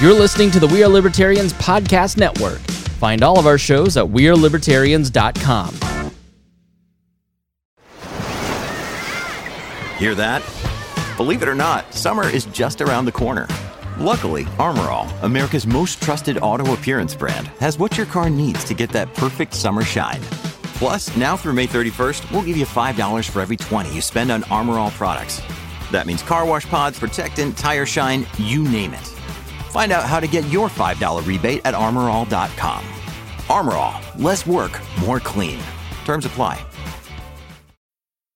You're listening to the We Are Libertarians Podcast Network. Find all of our shows at WeareLibertarians.com. Hear that? Believe it or not, summer is just around the corner. Luckily, Armor All, America's most trusted auto appearance brand, has what your car needs to get that perfect summer shine. Plus, now through May 31st, we'll give you $5 for every 20 you spend on Armor All products. That means car wash pods, protectant, tire shine, you name it. Find out how to get your $5 rebate at armorall.com. Armor All, less work, more clean. Terms apply.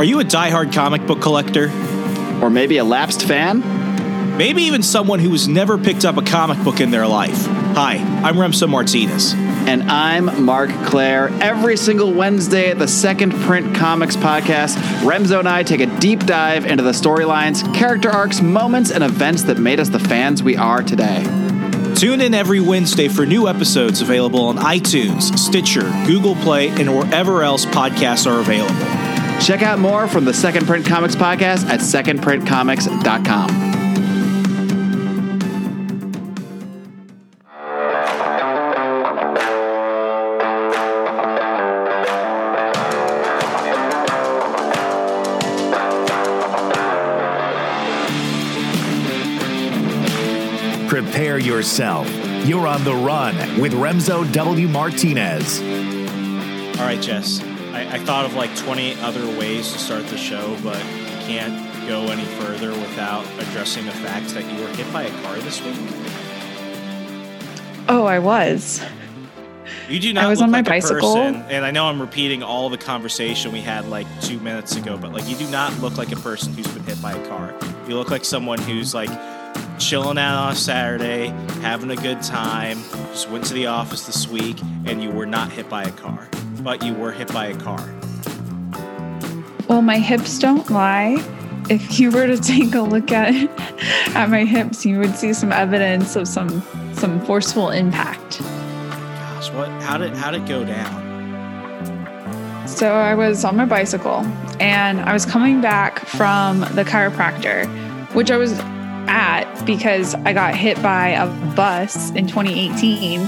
Are you a diehard comic book collector? Or maybe a lapsed fan? Maybe even someone who has never picked up a comic book in their life. Hi, I'm Remso Martinez. And I'm Mark Claire. Every single Wednesday at the Second Print Comics podcast, Remso and I take a deep dive into the storylines, character arcs, moments, and events that made us the fans we are today. Tune in every Wednesday for new episodes available on iTunes, Stitcher, Google Play, and wherever else podcasts are available. Check out more from the Second Print Comics podcast at secondprintcomics.com. Prepare yourself. You're on the run with Remso W. Martinez. All right, Jess. I, I thought of like 20 other ways to start the show, but you can't go any further without addressing the fact that you were hit by a car this week. Oh, I was. You do not. I was look on my like bicycle. person, and I know I'm repeating all the conversation we had like two minutes ago, but like you do not look like a person who's been hit by a car. You look like someone who's like chilling out on a Saturday, having a good time. Just went to the office this week, and you were not hit by a car, but you were hit by a car. Well, my hips don't lie. If you were to take a look at at my hips, you would see some evidence of some some forceful impact. Gosh, what? How did how did it go down? So I was on my bicycle and I was coming back from the chiropractor, which I was at because I got hit by a bus in 2018.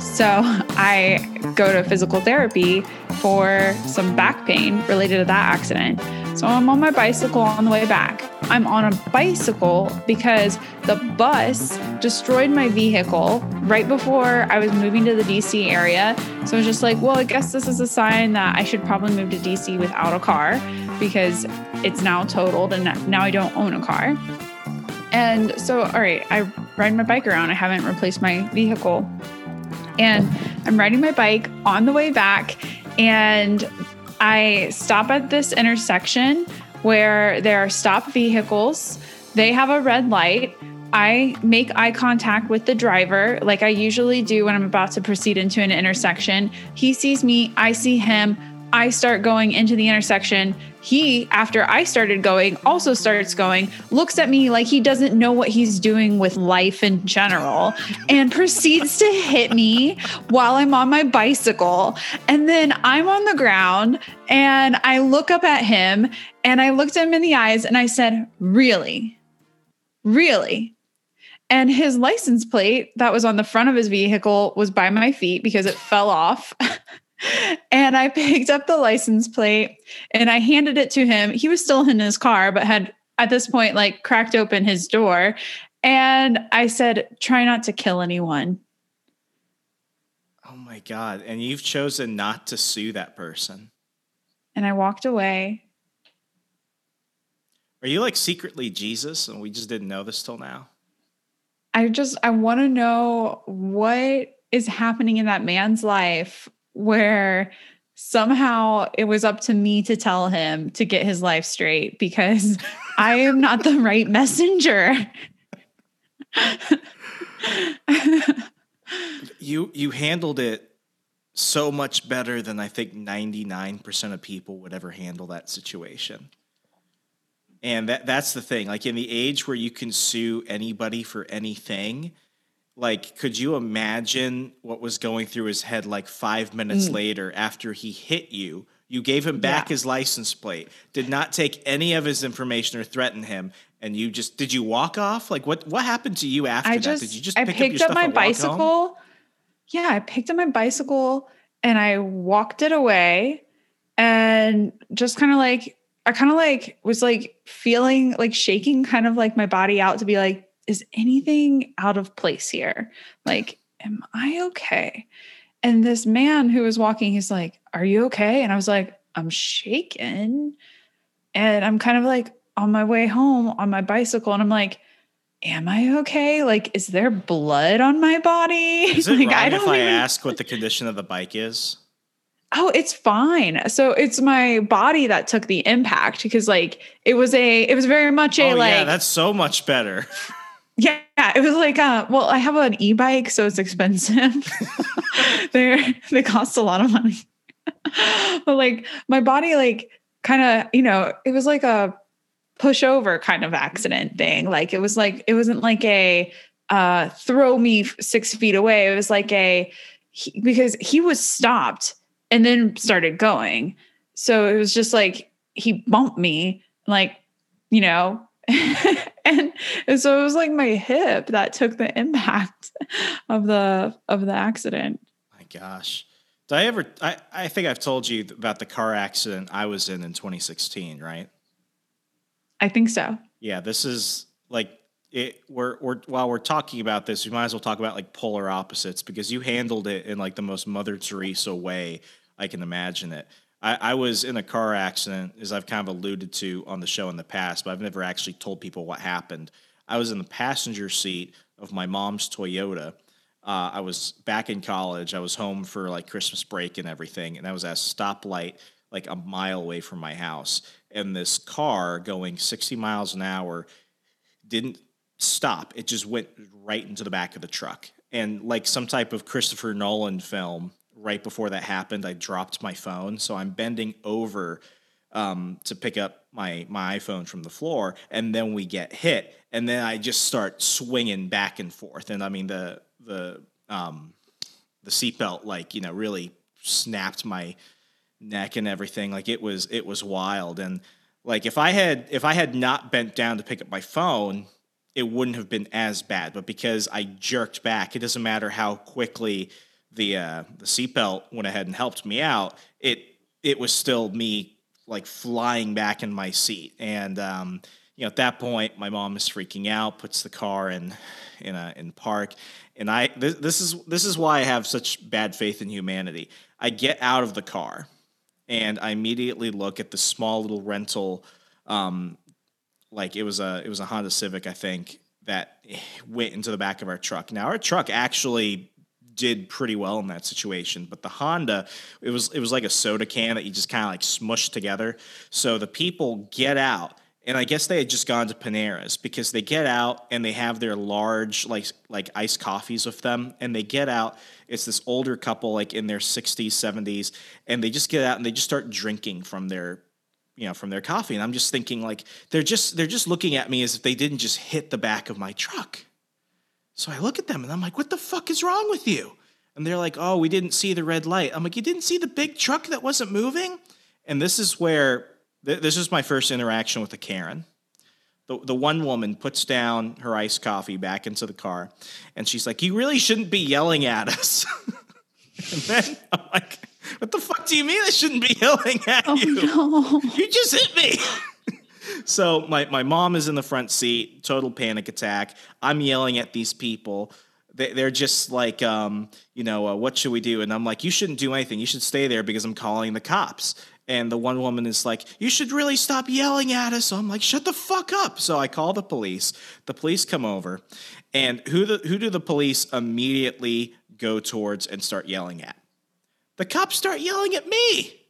So I go to physical therapy for some back pain related to that accident. So I'm on my bicycle on the way back. I'm on a bicycle because the bus destroyed my vehicle right before I was moving to the DC area. So I was just like, well, I guess this is a sign that I should probably move to DC without a car because it's now totaled and now I don't own a car. And so, all right, I ride my bike around. I haven't replaced my vehicle. And I'm riding my bike on the way back, and I stop at this intersection where there are stopped vehicles. They have a red light. I make eye contact with the driver, like I usually do when I'm about to proceed into an intersection. He sees me, I see him. I start going into the intersection. He, after I started going, also starts going, looks at me like he doesn't know what he's doing with life in general, and proceeds to hit me while I'm on my bicycle. And then I'm on the ground and I look up at him and I looked him in the eyes and I said, Really? Really? And his license plate that was on the front of his vehicle was by my feet because it fell off. and I picked up the license plate and I handed it to him. He was still in his car, but had at this point like cracked open his door. And I said, try not to kill anyone. Oh my god! And you've chosen not to sue that person. And I walked away. Are you like secretly Jesus, and we just didn't know this till now? I just, I want to know what is happening in that man's life where somehow it was up to me to tell him to get his life straight because I am not the right messenger. You you handled it so much better than I think 99% of people would ever handle that situation. And that that's the thing. Like in the age where you can sue anybody for anything, like could you imagine what was going through his head like 5 minutes mm. later after he hit you? You gave him back Yeah. his license plate, did not take any of his information or threaten him, and you just did you walk off? Like what what happened to you after I that? just, did you just I pick picked up, your up, my stuff and walk home? bicycle. Yeah, I picked up my bicycle and I walked it away and just kind of like, I kind of like was like feeling like shaking kind of like my body out to be like, is anything out of place here? Like, am I okay? And this man who was walking, he's like, Are you okay? And I was like, I'm shaken. And I'm kind of like on my way home on my bicycle. And I'm like, Am I okay? Like, is there blood on my body? Is it like, wrong if I even- ask what the condition of the bike is? Oh, it's fine. So it's my body that took the impact because, like, it was a, it was very much a oh like, yeah, that's so much better. Yeah, it was like uh well, I have an e-bike, so it's expensive. they they cost a lot of money. but like my body like kind of, you know, it was like a pushover kind of accident thing. Like it was like it wasn't like a uh throw me 6 feet away. It was like a he, because he was stopped and then started going. So it was just like he bumped me like, you know, and, and so it was like my hip that took the impact of the of the accident. My gosh. Did I ever I, I think I've told you about the car accident I was in in 2016, right? I think so. Yeah, this is like it we're, we're while we're talking about this, we might as well talk about like polar opposites because you handled it in like the most Mother Teresa way I can imagine it. I, I was in a car accident, as I've kind of alluded to on the show in the past, but I've never actually told people what happened. I was in the passenger seat of my mom's Toyota. Uh, I was back in college. I was home for like Christmas break and everything, and I was at a stoplight like a mile away from my house. And this car going 60 miles an hour didn't stop. It just went right into the back of the truck. And like some type of Christopher Nolan film, right before that happened, I dropped my phone. So I'm bending over um, to pick up my my iPhone from the floor, and then we get hit, and then I just start swinging back and forth. And I mean the the um, the seatbelt like you know really snapped my neck and everything. Like it was it was wild. And like if I had if I had not bent down to pick up my phone, it wouldn't have been as bad. But because I jerked back, it doesn't matter how quickly the uh, the seatbelt went ahead and helped me out. It it was still me like flying back in my seat. And um, you know, at that point, my mom is freaking out, puts the car in in a in park, and I this, this is this is why I have such bad faith in humanity. I get out of the car, and I immediately look at the small little rental, um, like it was a it was a Honda Civic, I think, that went into the back of our truck. Now our truck actually did pretty well in that situation, but the Honda, it was it was like a soda can that you just kind of like smushed together. So the people get out, and I guess they had just gone to Panera's because they get out and they have their large like like iced coffees with them, and they get out. It's this older couple like in their 60s, 70s, and they just get out and they just start drinking from their you know from their coffee and i'm just thinking like they're just they're just looking at me as if they didn't just hit the back of my truck so i look at them and i'm like what the fuck is wrong with you? And they're like oh we didn't see the red light. I'm like you didn't see the big truck that wasn't moving? And this is where th- this is my first interaction with a karen. The, the one woman puts down her iced coffee back into the car and she's like you really shouldn't be yelling at us. And then i'm like what the fuck do you mean i shouldn't be yelling at Oh you? no. you just hit me. so my, my mom is in the front seat, total panic attack. I'm yelling at these people. They, they're just like, um, you know, uh, what should we do? And I'm like, you shouldn't do anything. You should stay there because I'm calling the cops. And the one woman is like, you should really stop yelling at us. So I'm like, shut the fuck up. So I call the police. The police come over. And who the who do the police immediately go towards and start yelling at? The cops start yelling at me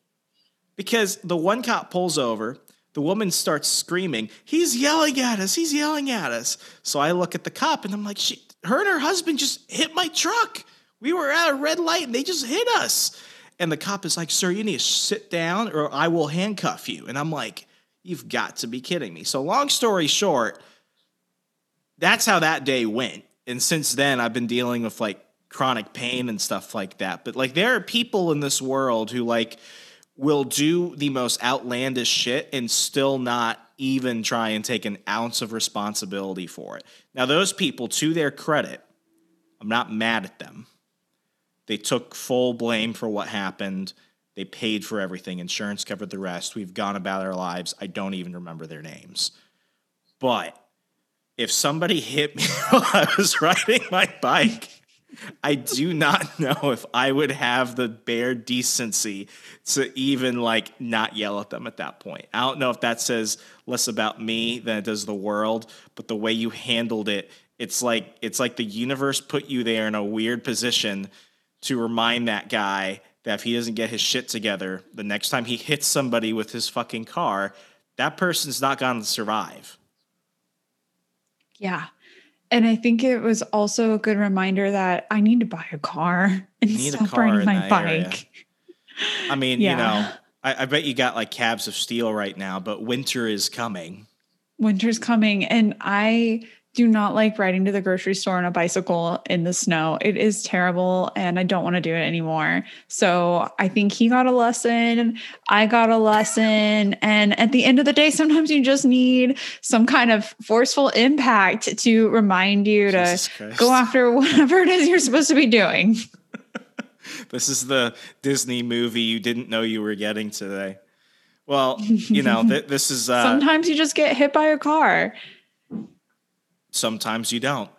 because the one cop pulls over. The woman starts screaming, He's yelling at us. He's yelling at us. So I look at the cop and I'm like, she, her and her husband just hit my truck. We were at a red light and they just hit us. And the cop is like, Sir, you need to sit down or I will handcuff you. And I'm like, You've got to be kidding me. So, long story short, that's how that day went. And since then, I've been dealing with like chronic pain and stuff like that. But like, there are people in this world who like will do the most outlandish shit and still not even try and take an ounce of responsibility for it. Now, those people, to their credit, I'm not mad at them. They took full blame for what happened. They paid for everything. Insurance covered the rest. We've gone about our lives. I don't even remember their names. But if somebody hit me while I was riding my bike, I do not know if I would have the bare decency to even like not yell at them at that point. I don't know if that says less about me than it does the world, but the way you handled it, it's like it's like the universe put you there in a weird position to remind that guy that if he doesn't get his shit together, the next time he hits somebody with his fucking car, that person's not going to survive. Yeah. And I think it was also a good reminder that I need to buy a car and stop car riding my bike. area. I mean, Yeah. you know, I, I bet you got like cabs of steel right now, but winter is coming. Winter's coming, and I do not like riding to the grocery store on a bicycle in the snow. It is terrible, and I don't want to do it anymore. So I think he got a lesson. I got a lesson. And at the end of the day, sometimes you just need some kind of forceful impact to remind you to Christ. go after whatever it is you're supposed to be doing. This is the Disney movie you didn't know you were getting today. Well, you know, th- this is uh, Sometimes you just get hit by a car. Sometimes you don't.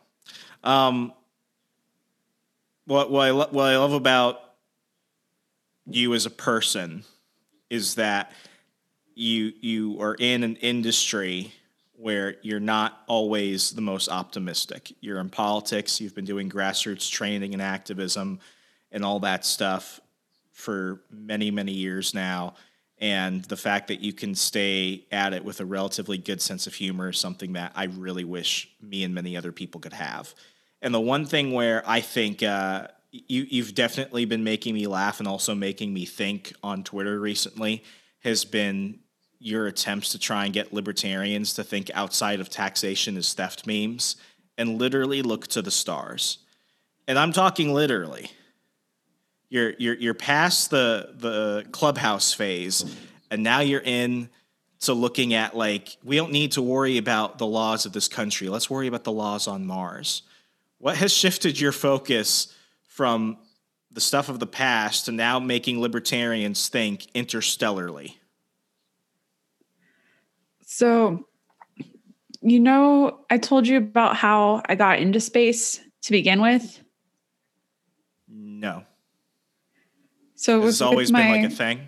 Um, what what I, lo- what I love about you as a person is that you you are in an industry where you're not always the most optimistic. You're in politics. You've been doing grassroots training and activism and all that stuff for many many years now. And the fact that you can stay at it with a relatively good sense of humor is something that I really wish me and many other people could have. And the one thing where I think uh, you, you've definitely been making me laugh and also making me think on Twitter recently has been your attempts to try and get libertarians to think outside of taxation as theft memes and literally look to the stars. And I'm talking literally you're you're you're past the the clubhouse phase and now you're in to looking at like we don't need to worry about the laws of this country. Let's worry about the laws on mars. What has shifted your focus from the stuff of the past to now making libertarians think interstellarly? So, you know, I told you about how I got into space to begin with. no So it was always with been like a thing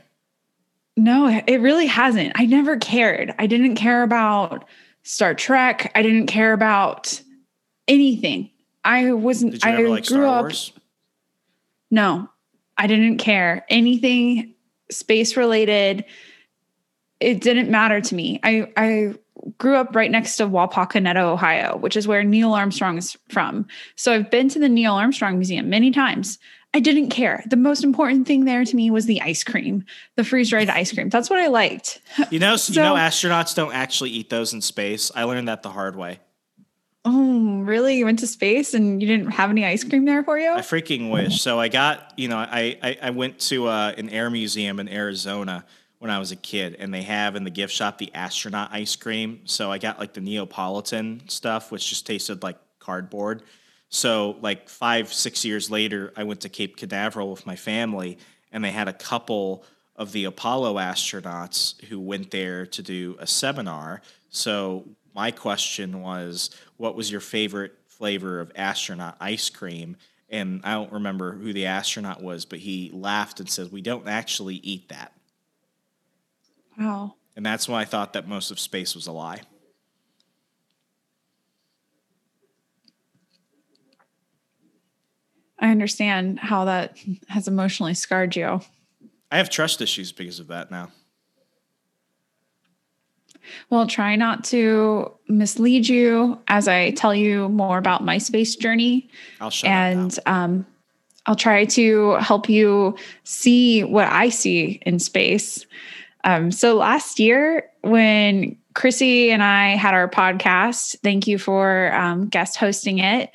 No, it really hasn't. I never cared. I didn't care about Star Trek. I didn't care about anything. I wasn't. did you I ever like grew star up. wars No, I didn't care anything space related. It didn't matter to me. I I grew up right next to Wapakoneta, Ohio, which is where Neil Armstrong is from. So I've been to the Neil Armstrong Museum many times. I didn't care. The most important thing there to me was the ice cream, the freeze dried ice cream. That's what I liked. you know you know astronauts don't actually eat those in space i learned that the hard way Oh, really? You went to space and you didn't have any ice cream there for you? I freaking wish. So I got, you know, I I, I went to uh, an air museum in Arizona when I was a kid, and they have in the gift shop the astronaut ice cream. So I got like the Neapolitan stuff, which just tasted like cardboard. So like five six years later, I went to Cape Canaveral with my family, and they had a couple of the Apollo astronauts who went there to do a seminar. So my question was, what was your favorite flavor of astronaut ice cream? And I don't remember who the astronaut was, but he laughed and said, "We don't actually eat that." Wow. And that's why I thought that most of space was a lie. I understand how that has emotionally scarred you. I have trust issues because of that now. Well, try not to mislead you as I tell you more about my space journey. I'll shut and um, I'll try to help you see what I see in space. Um, so last year, when Chrissy and I had our podcast, thank you for um, guest hosting it.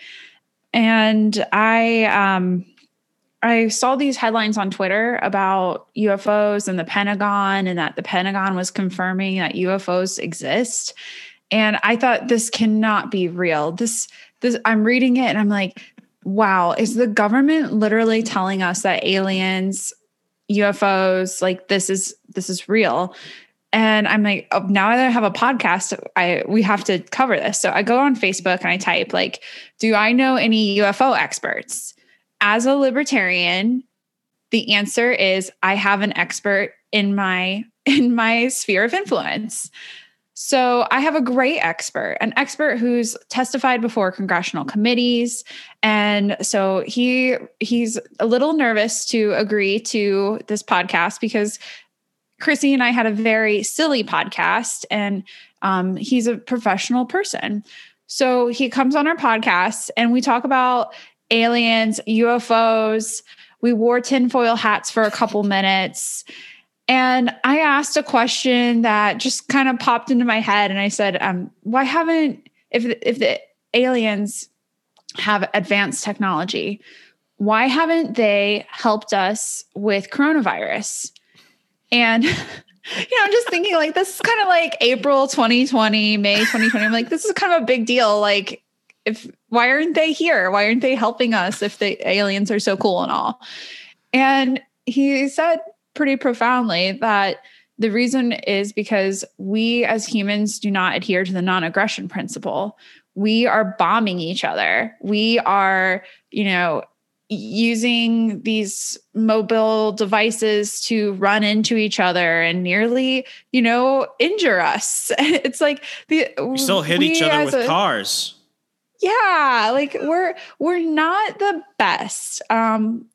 And I, um, I saw these headlines on Twitter about UFOs and the Pentagon, and that the Pentagon was confirming that UFOs exist. And I thought this cannot be real. This, this, I'm reading it and I'm like, wow, is the government literally telling us that aliens, UFOs, like this is this is real? And I'm like, oh, now that I have a podcast, I we have to cover this. So I go on Facebook and I type like, do I know any UFO experts? As a libertarian, the answer is I have an expert in my in my sphere of influence. So I have a great expert, an expert who's testified before congressional committees, and so he he's a little nervous to agree to this podcast because Chrissy and I had a very silly podcast, and um, he's a professional person. So he comes on our podcast, and we talk about aliens, UFOs. We wore tinfoil hats for a couple minutes. And I asked a question that just kind of popped into my head, and I said, um, "Why haven't if if the aliens have advanced technology, why haven't they helped us with coronavirus?" And you know, I'm just thinking like this is kind of like April 2020, May 2020. I'm like, this is kind of a big deal. Like, if why aren't they here? Why aren't they helping us if the aliens are so cool and all? And he said pretty profoundly that the reason is because we as humans do not adhere to the non aggression principle. We are bombing each other. We are, you know, using these mobile devices to run into each other and nearly, you know, injure us. It's like the we still hit each other with a, cars. Yeah, like we're we're not the best. Um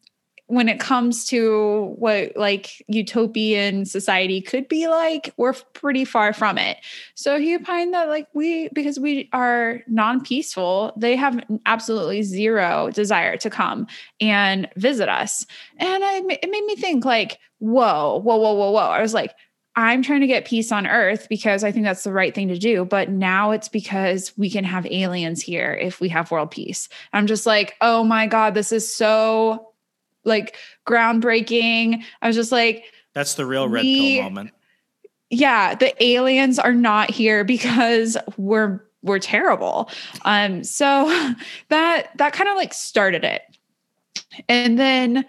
when it comes to what like utopian society could be like we're pretty far from it so he opined that like we because we are non-peaceful they have absolutely zero desire to come and visit us and I, it made me think like whoa whoa whoa whoa whoa i was like I'm trying to get peace on earth because I think that's the right thing to do. But now it's because we can have aliens here if we have world peace. I'm just like, oh my God, this is so like groundbreaking. I was just like, that's the real red we, pill moment. Yeah, the aliens are not here because we're we're terrible. Um, so that that kind of like started it, and then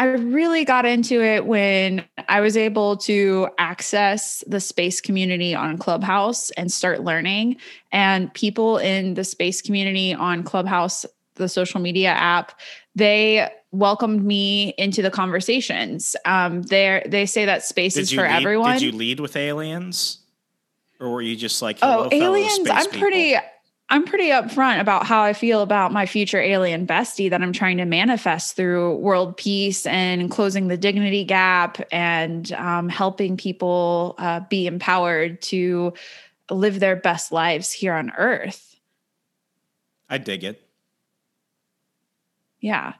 I really got into it when I was able to access the space community on Clubhouse and start learning. And people in the space community on Clubhouse, the social media app, they welcomed me into the conversations. Um, they they say that space did is for lead, everyone. Did you lead with aliens, or were you just like, oh, aliens? I'm people. pretty. I'm pretty upfront about how I feel about my future alien bestie that I'm trying to manifest through world peace and closing the dignity gap and um, helping people uh, be empowered to live their best lives here on Earth. I dig it. Yeah.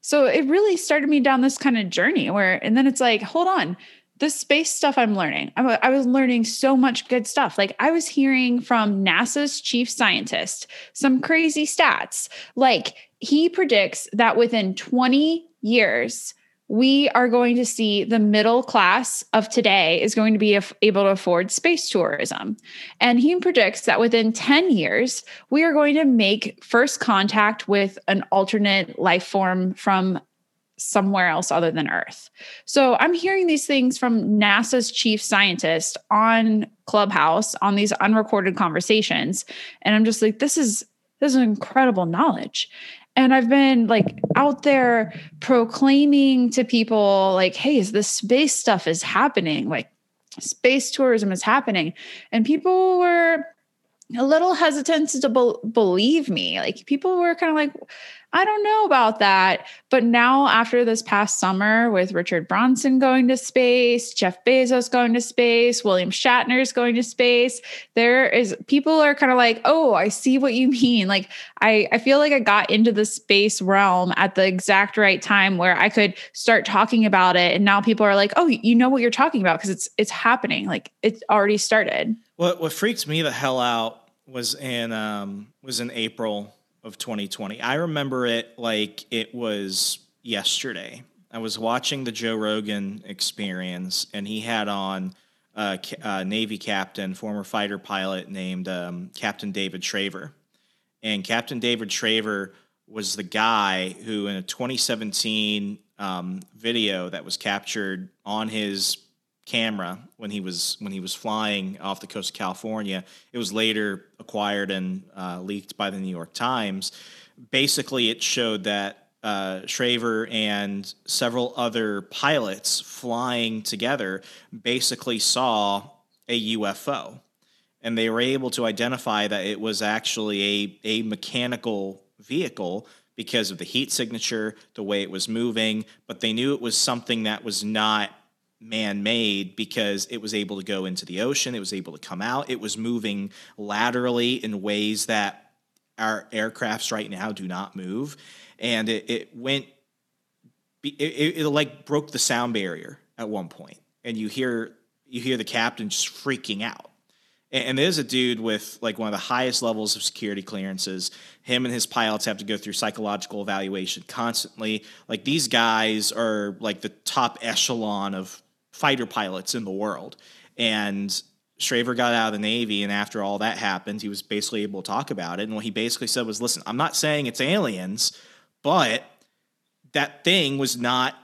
So it really started me down this kind of journey where, and then it's like, hold on, the space stuff I'm learning, I, I was learning so much good stuff. Like I was hearing from NASA's chief scientist some crazy stats. Like he predicts that within 20 years, we are going to see the middle class of today is going to be able to afford space tourism. And he predicts that within 10 years, we are going to make first contact with an alternate life form from somewhere else other than Earth. So I'm hearing these things from NASA's chief scientist on Clubhouse on these unrecorded conversations. And I'm just like, this is this is incredible knowledge and I've been like out there proclaiming to people like, hey, this space stuff is happening. Like space tourism is happening. And people were a little hesitant to be- believe me. Like people were kind of like, I don't know about that. But now, after this past summer, with Richard Branson going to space, Jeff Bezos going to space, William Shatner's going to space, there is people are kind of like, oh, I see what you mean. Like, I, I feel like I got into the space realm at the exact right time where I could start talking about it. And now people are like, oh, you know what you're talking about because it's it's happening. Like it's already started. What what freaked me the hell out was in um was in April of 2020. I remember it like it was yesterday. I was watching the Joe Rogan experience, and he had on a, a Navy captain, former fighter pilot named um, Captain David Fravor. And Captain David Fravor was the guy who, in a 2017 um, video that was captured on his camera when he was when he was flying off the coast of California. It was later acquired and uh, leaked by the New York Times. Basically, it showed that uh, and several other pilots flying together basically saw a UFO, and they were able to identify that it was actually a a mechanical vehicle because of the heat signature, the way it was moving, but they knew it was something that was not man made because it was able to go into the ocean, it was able to come out, it was moving laterally in ways that our aircrafts right now do not move. And it, it went, it, it, it like broke the sound barrier at one point, and you hear you hear the captain just freaking out. And there's a dude with like one of the highest levels of security clearances. Him and his pilots have to go through psychological evaluation constantly. Like these guys are like the top echelon of fighter pilots in the world. And Fravor got out of the Navy, and after all that happened, he was basically able to talk about it. And what he basically said was, "Listen, I'm not saying it's aliens, but that thing was not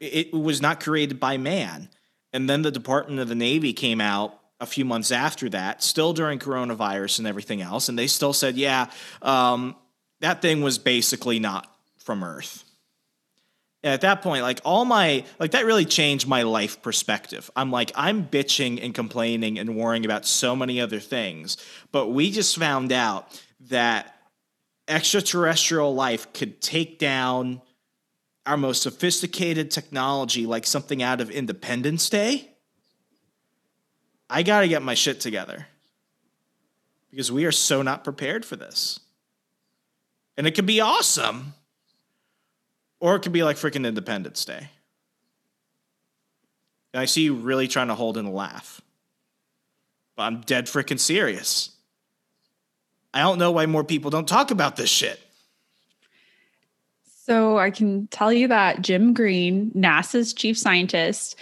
it was not created by man." And then the Department of the Navy came out a few months after that, still during coronavirus and everything else, and they still said, "Yeah, um, that thing was basically not from Earth." At that point, like all my like that really changed my life perspective. I'm like, I'm bitching and complaining and worrying about so many other things. But we just found out that extraterrestrial life could take down our most sophisticated technology like something out of Independence Day. I got to get my shit together because we are so not prepared for this. And it could be awesome or it could be like freaking Independence Day. And I see you really trying to hold in a laugh. But I'm dead freaking serious. I don't know why more people don't talk about this shit. So I can tell you that Jim Green, NASA's chief scientist,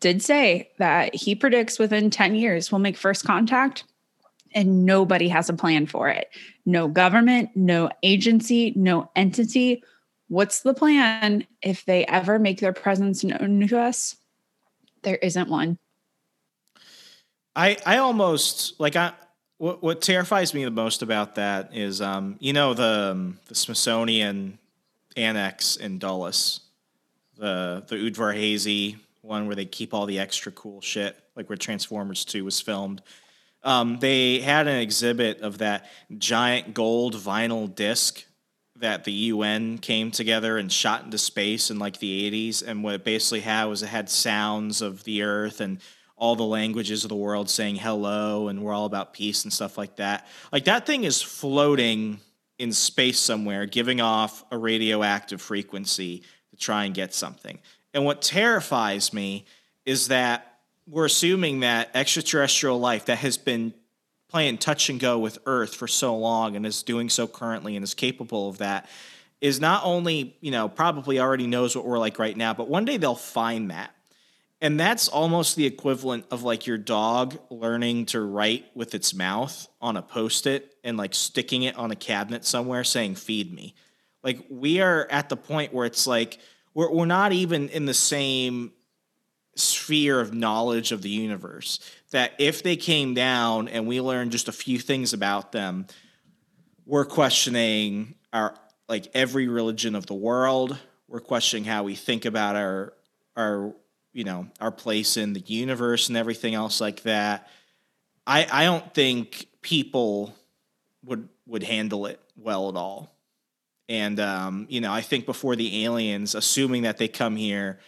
did say that he predicts within 10 years we'll make first contact and nobody has a plan for it. No government, no agency, no entity what's the plan if they ever make their presence known to us? There isn't one. I I almost like I what what terrifies me the most about that is um you know the um, the Smithsonian annex in Dulles, the the Udvar-Hazy one where they keep all the extra cool shit, like where Transformers 2 was filmed. Um, they had an exhibit of that giant gold vinyl disc that the UN came together and shot into space in like the 80s. And what it basically had was it had sounds of the earth and all the languages of the world saying hello and we're all about peace and stuff like that. Like that thing is floating in space somewhere, giving off a radioactive frequency to try and get something. And what terrifies me is that we're assuming that extraterrestrial life that has been playing touch and go with Earth for so long and is doing so currently and is capable of that is not only, you know, probably already knows what we're like right now, but one day they'll find that. And that's almost the equivalent of like your dog learning to write with its mouth on a post it and like sticking it on a cabinet somewhere saying, feed me. Like we are at the point where it's like, we're, we're not even in the same sphere of knowledge of the universe that if they came down and we learned just a few things about them we're questioning our like every religion of the world. We're questioning how we think about our our you know our place in the universe and everything else like that. I i don't think people would would handle it well at all. And um, you know, I think before the aliens, assuming that they come here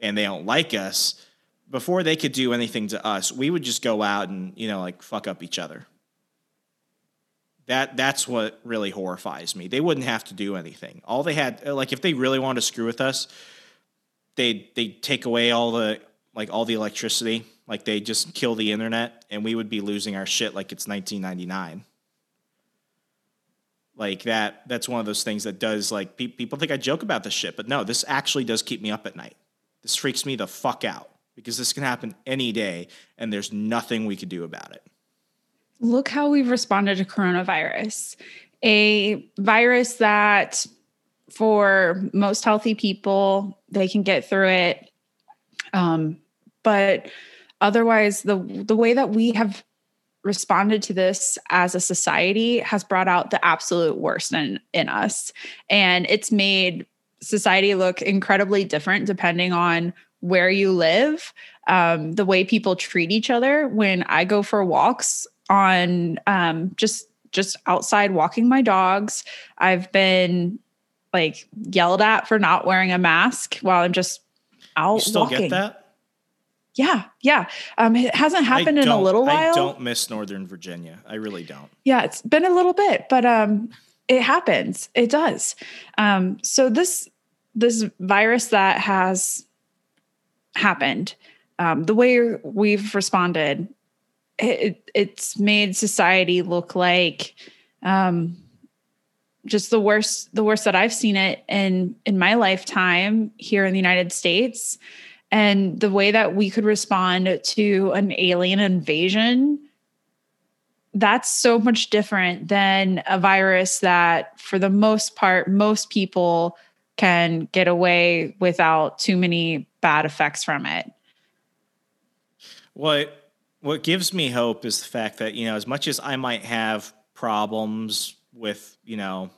and they don't like us, before they could do anything to us, we would just go out and you know like fuck up each other. That that's what really horrifies me. They wouldn't have to do anything. All they had, like, if they really wanted to screw with us, they they take away all the like all the electricity, like they just kill the internet, and we would be losing our shit like it's 1999. Like that. That's one of those things that does like pe- people think I joke about this shit, but no, this actually does keep me up at night. This freaks me the fuck out because this can happen any day, and there's nothing we could do about it. Look how we've responded to coronavirus a virus that for most healthy people they can get through it. Um, but otherwise the the way that we have responded to this as a society has brought out the absolute worst in in us. And it's made society look incredibly different depending on where you live um, the way people treat each other when i go for walks on um, just just outside walking my dogs. I've been like yelled at for not wearing a mask while I'm just out you still walking. get that? Yeah, yeah. Um, it hasn't happened in a little while. I don't miss Northern Virginia. I really don't. Yeah, it's been a little bit, but um, it happens. It does. Um, so this this virus that has happened, um, the way we've responded it, it's made society look like um, just the worst the worst that I've seen it in in my lifetime here in the United States. And the way that we could respond to an alien invasion that's so much different than a virus that for the most part most people can get away without too many bad effects from it. What what gives me hope is the fact that you know as much as I might have problems with you know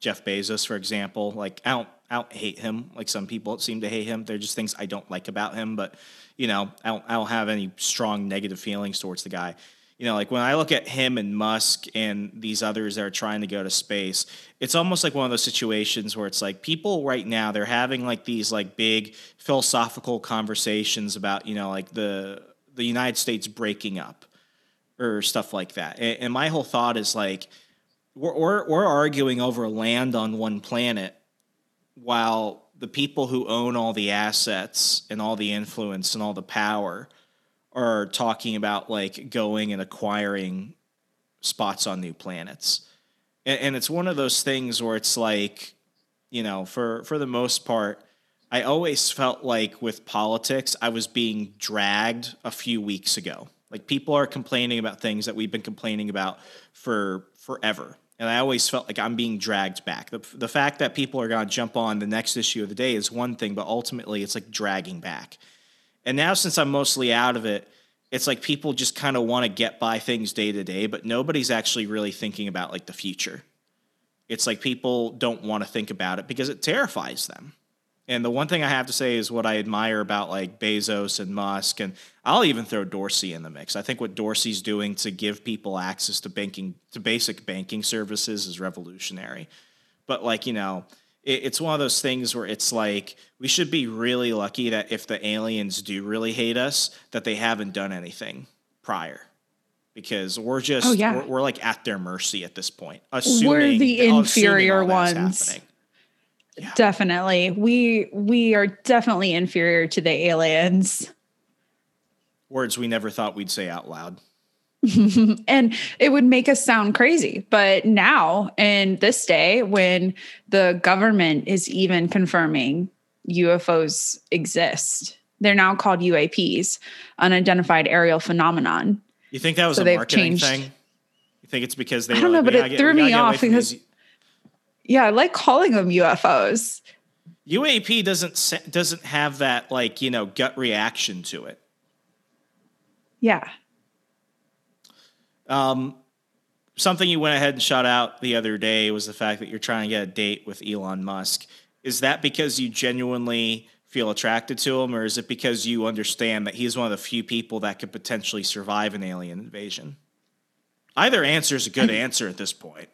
Jeff Bezos, for example, like I don't I don't hate him like some people seem to hate him. They're just things I don't like about him, but you know I don't I don't have any strong negative feelings towards the guy. You know, like when I look at him and Musk and these others that are trying to go to space, it's almost like one of those situations where it's like people right now they're having like these like big philosophical conversations about you know like the the United States breaking up or stuff like that. And, and my whole thought is like, we're, we're, we're arguing over land on one planet while the people who own all the assets and all the influence and all the power are talking about like going and acquiring spots on new planets. And, and it's one of those things where it's like, you know, for, for the most part, I always felt like with politics, I was being dragged a few weeks ago. Like people are complaining about things that we've been complaining about for forever. And I always felt like I'm being dragged back. The, the fact that people are going to jump on the next issue of the day is one thing, but ultimately it's like dragging back. And now, since I'm mostly out of it, it's like people just kind of want to get by things day to day, but nobody's actually really thinking about like the future. It's like people don't want to think about it because it terrifies them. And the one thing I have to say is what I admire about like Bezos and Musk, and I'll even throw Dorsey in the mix. I think what Dorsey's doing to give people access to banking, to basic banking services is revolutionary. But like, you know, it's one of those things where it's like we should be really lucky that if the aliens do really hate us, that they haven't done anything prior. Because we're oh, just, oh, yeah. we're, we're like at their mercy at this point. Assuming, we're the inferior ones. Yeah. Definitely. We we are definitely inferior to the aliens. Words we never thought we'd say out loud. and it would make us sound crazy. But now, in this day, when the government is even confirming UFOs exist, they're now called UAPs, unidentified aerial phenomenon. You think that was so a marketing changed. thing? You think it's because they? I don't know, like, but it threw me off because yeah, I like calling them UFOs. UAP doesn't doesn't have that like you know gut reaction to it. Yeah. Um, something you went ahead and shot out the other day was the fact that you're trying to get a date with Elon Musk. Is that because you genuinely feel attracted to him, or is it because you understand that he's one of the few people that could potentially survive an alien invasion? Either answer is a good answer at this point.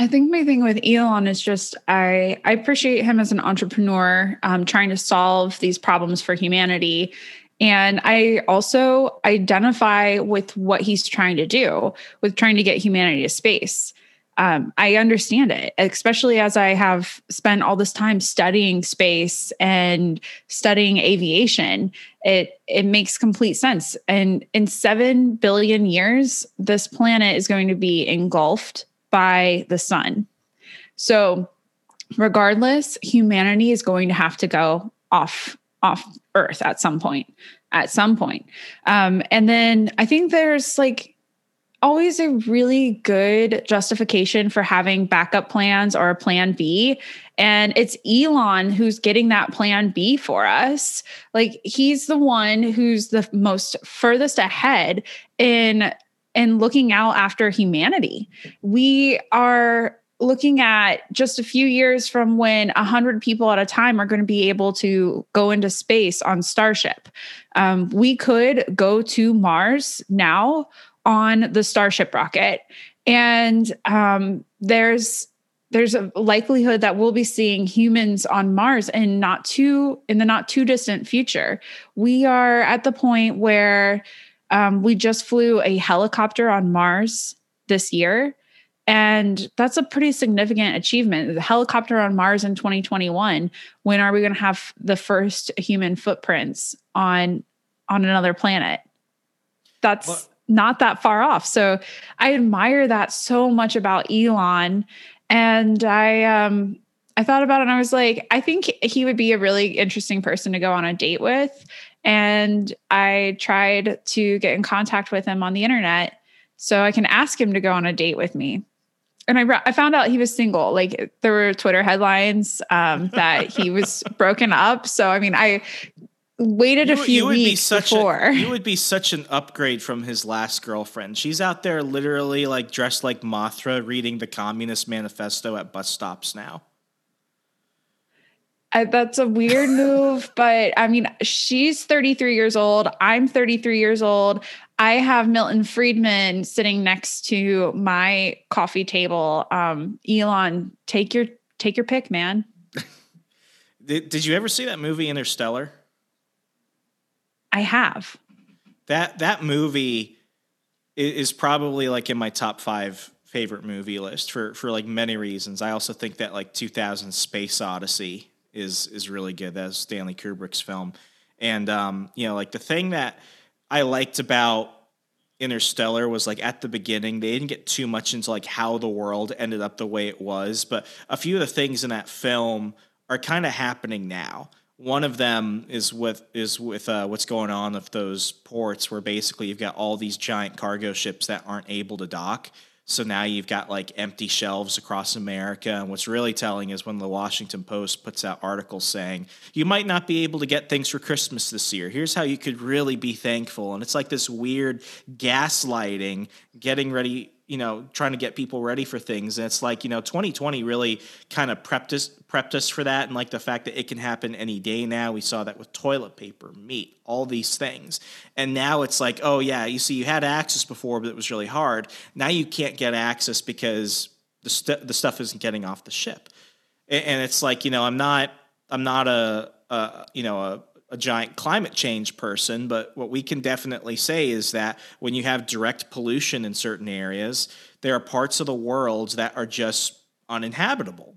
I think my thing with Elon is just I I appreciate him as an entrepreneur, um, trying to solve these problems for humanity, and I also identify with what he's trying to do with trying to get humanity to space. Um, I understand it, especially as I have spent all this time studying space and studying aviation. It it makes complete sense. And in seven billion years, this planet is going to be engulfed by the sun. So, regardless, humanity is going to have to go off off Earth at some point. At some point, um, and then I think there's like always a really good justification for having backup plans or a plan B. And it's Elon who's getting that plan B for us. Like he's the one who's the most furthest ahead in in looking out after humanity. We are looking at just a few years from when 100 people at a time are going to be able to go into space on starship um, we could go to mars now on the Starship rocket. And um, there's there's a likelihood that we'll be seeing humans on Mars in not too in the not too distant future. We are at the point where um, we just flew a helicopter on Mars this year. And that's a pretty significant achievement. The helicopter on Mars in 2021. When are we going to have the first human footprints on on another planet? That's well, not that far off. So I admire that so much about Elon. And I um I thought about it and I was like, I think he would be a really interesting person to go on a date with. And I tried to get in contact with him on the internet so I can ask him to go on a date with me. And I, I found out he was single. Like there were Twitter headlines um, that he was broken up. So I mean, I waited you, a few weeks before. A, you would be such an upgrade from his last girlfriend. She's out there literally like dressed like Mothra reading the Communist Manifesto at bus stops now. I, that's a weird move, but I mean, she's 33 years old. I'm 33 years old. I have Milton Friedman sitting next to my coffee table. Um, Elon, take your take your pick, man. did, did you ever see that movie Interstellar? I have. That that movie is probably like in my top five favorite movie list for for like many reasons. I also think that like 2000 Space Odyssey is is really good. That's Stanley Kubrick's film, and um, you know, like the thing that I liked about Interstellar was like at the beginning they didn't get too much into like how the world ended up the way it was, but a few of the things in that film are kind of happening now. One of them is with is with uh, what's going on with those ports, where basically you've got all these giant cargo ships that aren't able to dock. So now you've got like empty shelves across America. And what's really telling is when the Washington Post puts out articles saying, you might not be able to get things for Christmas this year. Here's how you could really be thankful. And it's like this weird gaslighting, getting ready you know, trying to get people ready for things. And it's like, you know, 2020 really kind of prepped us prepped us for that and like the fact that it can happen any day now. We saw that with toilet paper, meat, all these things. And now it's like, oh yeah, you see you had access before but it was really hard. Now you can't get access because the st- the stuff isn't getting off the ship. And, and it's like, you know, I'm not I'm not a, a you know, a a giant climate change person, but what we can definitely say is that when you have direct pollution in certain areas, there are parts of the world that are just uninhabitable.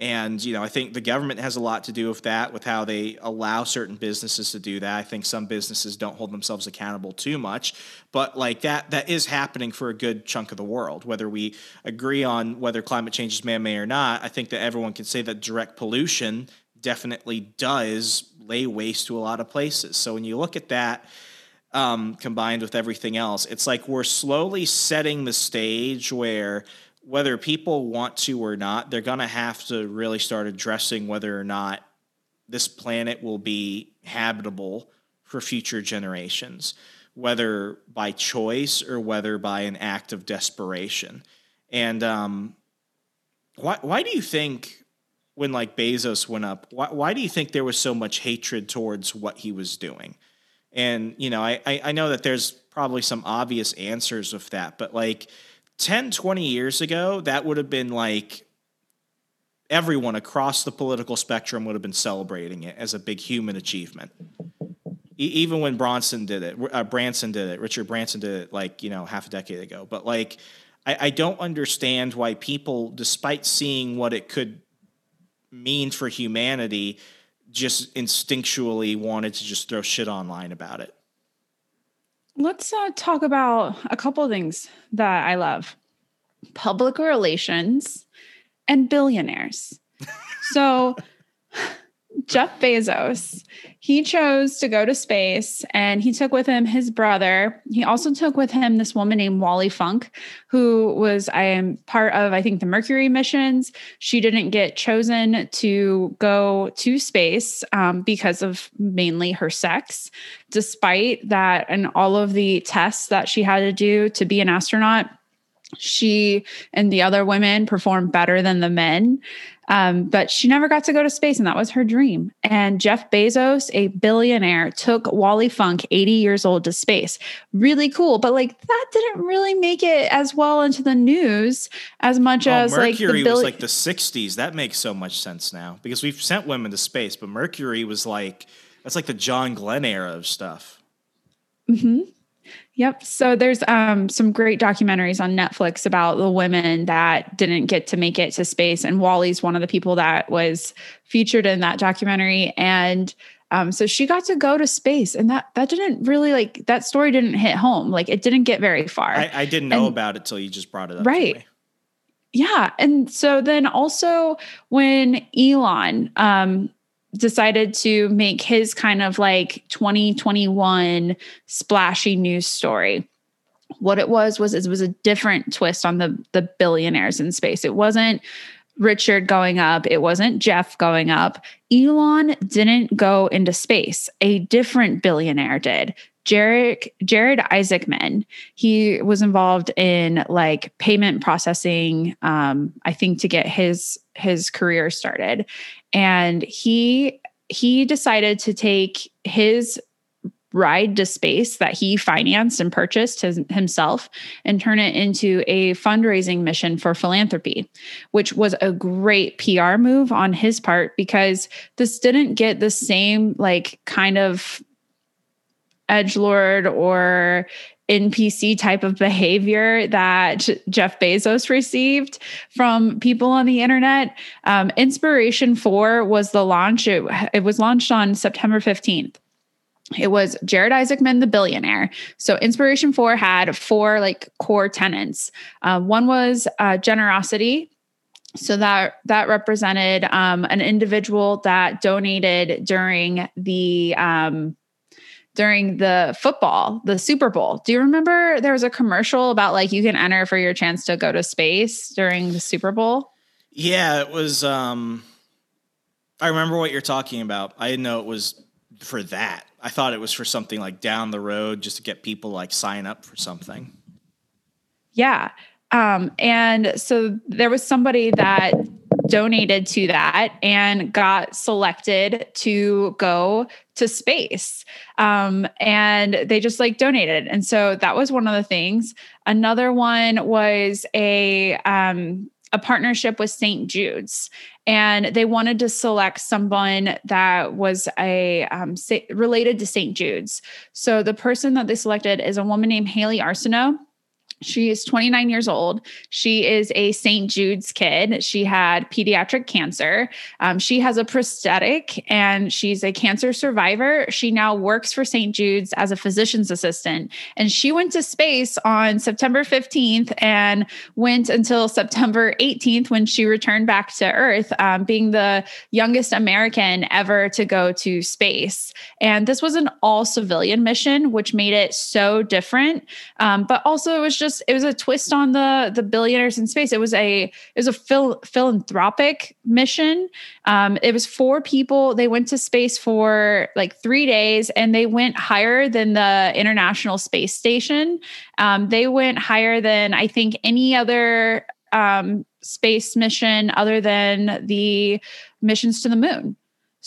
And you know, I think the government has a lot to do with that, with how they allow certain businesses to do that. I think some businesses don't hold themselves accountable too much, but like that, that is happening for a good chunk of the world. Whether we agree on whether climate change is man-made or not, I think that everyone can say that direct pollution definitely does lay waste to a lot of places. So when you look at that um, combined with everything else, it's like we're slowly setting the stage where whether people want to or not, they're going to have to really start addressing whether or not this planet will be habitable for future generations, whether by choice or whether by an act of desperation. And um, why, why do you think when like Bezos went up, why, why do you think there was so much hatred towards what he was doing? And you know, I, I know that there's probably some obvious answers of that, but like 10, 20 years ago, that would have been like everyone across the political spectrum would have been celebrating it as a big human achievement. E- even when Bronson did it, uh, Branson did it, Richard Branson did it like, you know, half a decade ago. But like, I, I don't understand why people, despite seeing what it could mean for humanity, just instinctually wanted to just throw shit online about it. Let's uh, talk about a couple things that I love public relations and billionaires. so, Jeff Bezos, he chose to go to space and he took with him his brother. He also took with him this woman named Wally Funk, who was I am part of, I think, the Mercury missions. She didn't get chosen to go to space um, because of mainly her sex, despite that and all of the tests that she had to do to be an astronaut she and the other women performed better than the men. Um, but she never got to go to space, and that was her dream. And Jeff Bezos, a billionaire, took Wally Funk, 80 years old, to space. Really cool. But like that didn't really make it as well into the news as much oh, as Mercury like the bill- was like the 60s. That makes so much sense now because we've sent women to space, but Mercury was like, that's like the John Glenn era of stuff. Mm-hmm. Yep. So there's um, some great documentaries on Netflix about the women that didn't get to make it to space, and Wally's one of the people that was featured in that documentary. And um, so she got to go to space, and that that didn't really like that story didn't hit home. Like it didn't get very far. I, I didn't know and, about it till you just brought it up. Right. Yeah. And so then also when Elon um, decided to make his kind of like 2021 splashy news story. What it was was it was a different twist on the the billionaires in space. It wasn't richard going up. It wasn't jeff going up. Elon didn't go into space. A different billionaire did. Jared Jared Isaacman, he was involved in like payment processing, um, I think to get his his career started. And he he decided to take his ride to space that he financed and purchased his, himself and turn it into a fundraising mission for philanthropy, which was a great PR move on his part because this didn't get the same like kind of edge lord or NPC type of behavior that Jeff Bezos received from people on the internet. Um, Inspiration 4 was the launch, it, it was launched on September 15th. It was Jared Isaacman, the billionaire. So Inspiration 4 had four like core tenants. Uh, one was uh, generosity, so that that represented um, an individual that donated during the um, during the football, the Super Bowl. Do you remember there was a commercial about like you can enter for your chance to go to space during the Super Bowl? Yeah, it was um I remember what you're talking about. I didn't know it was for that. I thought it was for something like down the road just to get people like sign up for something. Yeah. Um, and so there was somebody that donated to that and got selected to go to space. Um, and they just like donated. And so that was one of the things. Another one was a, um, a partnership with St. Jude's, and they wanted to select someone that was a um, related to St. Jude's. So the person that they selected is a woman named Hayley Arceneaux she is 29 years old. She is a St. Jude's kid. She had pediatric cancer. Um, she has a prosthetic and she's a cancer survivor. She now works for St. Jude's as a physician's assistant. And she went to space on September 15th and went until September 18th when she returned back to Earth, um, being the youngest American ever to go to space. And this was an all civilian mission, which made it so different. Um, but also, it was just just it was a twist on the the billionaires in space. It was a it was a phil, philanthropic mission. Um, it was four people. They went to space for like three days, and they went higher than the International Space Station. Um, they went higher than I think any other um, space mission other than the missions to the moon.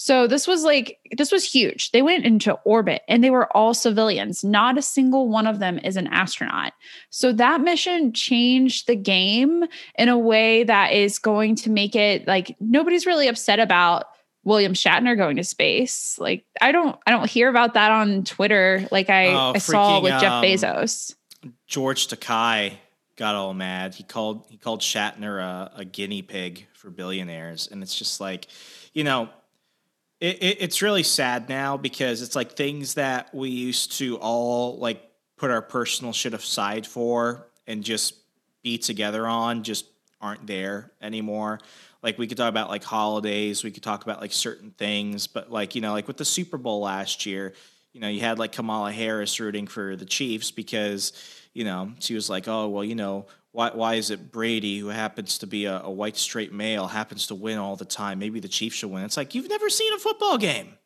So this was like this was huge. They went into orbit and they were all civilians. Not a single one of them is an astronaut. So that mission changed the game in a way that is going to make it like nobody's really upset about William Shatner going to space. Like I don't I don't hear about that on Twitter like I, Oh, I saw freaking, with Jeff um, Bezos. George Takei got all mad. He called he called Shatner a, a guinea pig for billionaires, and it's just like, you know, it, it, it's really sad now because it's like things that we used to all like put our personal shit aside for and just be together on just aren't there anymore. Like we could talk about like holidays, we could talk about like certain things, but like you know, like with the Super Bowl last year, you know, you had like Kamala Harris rooting for the Chiefs because you know she was like, oh well, you know, why why is it Brady who happens to be a, a white straight male happens to win all the time? Maybe the Chiefs should win. It's like you've never seen a football game.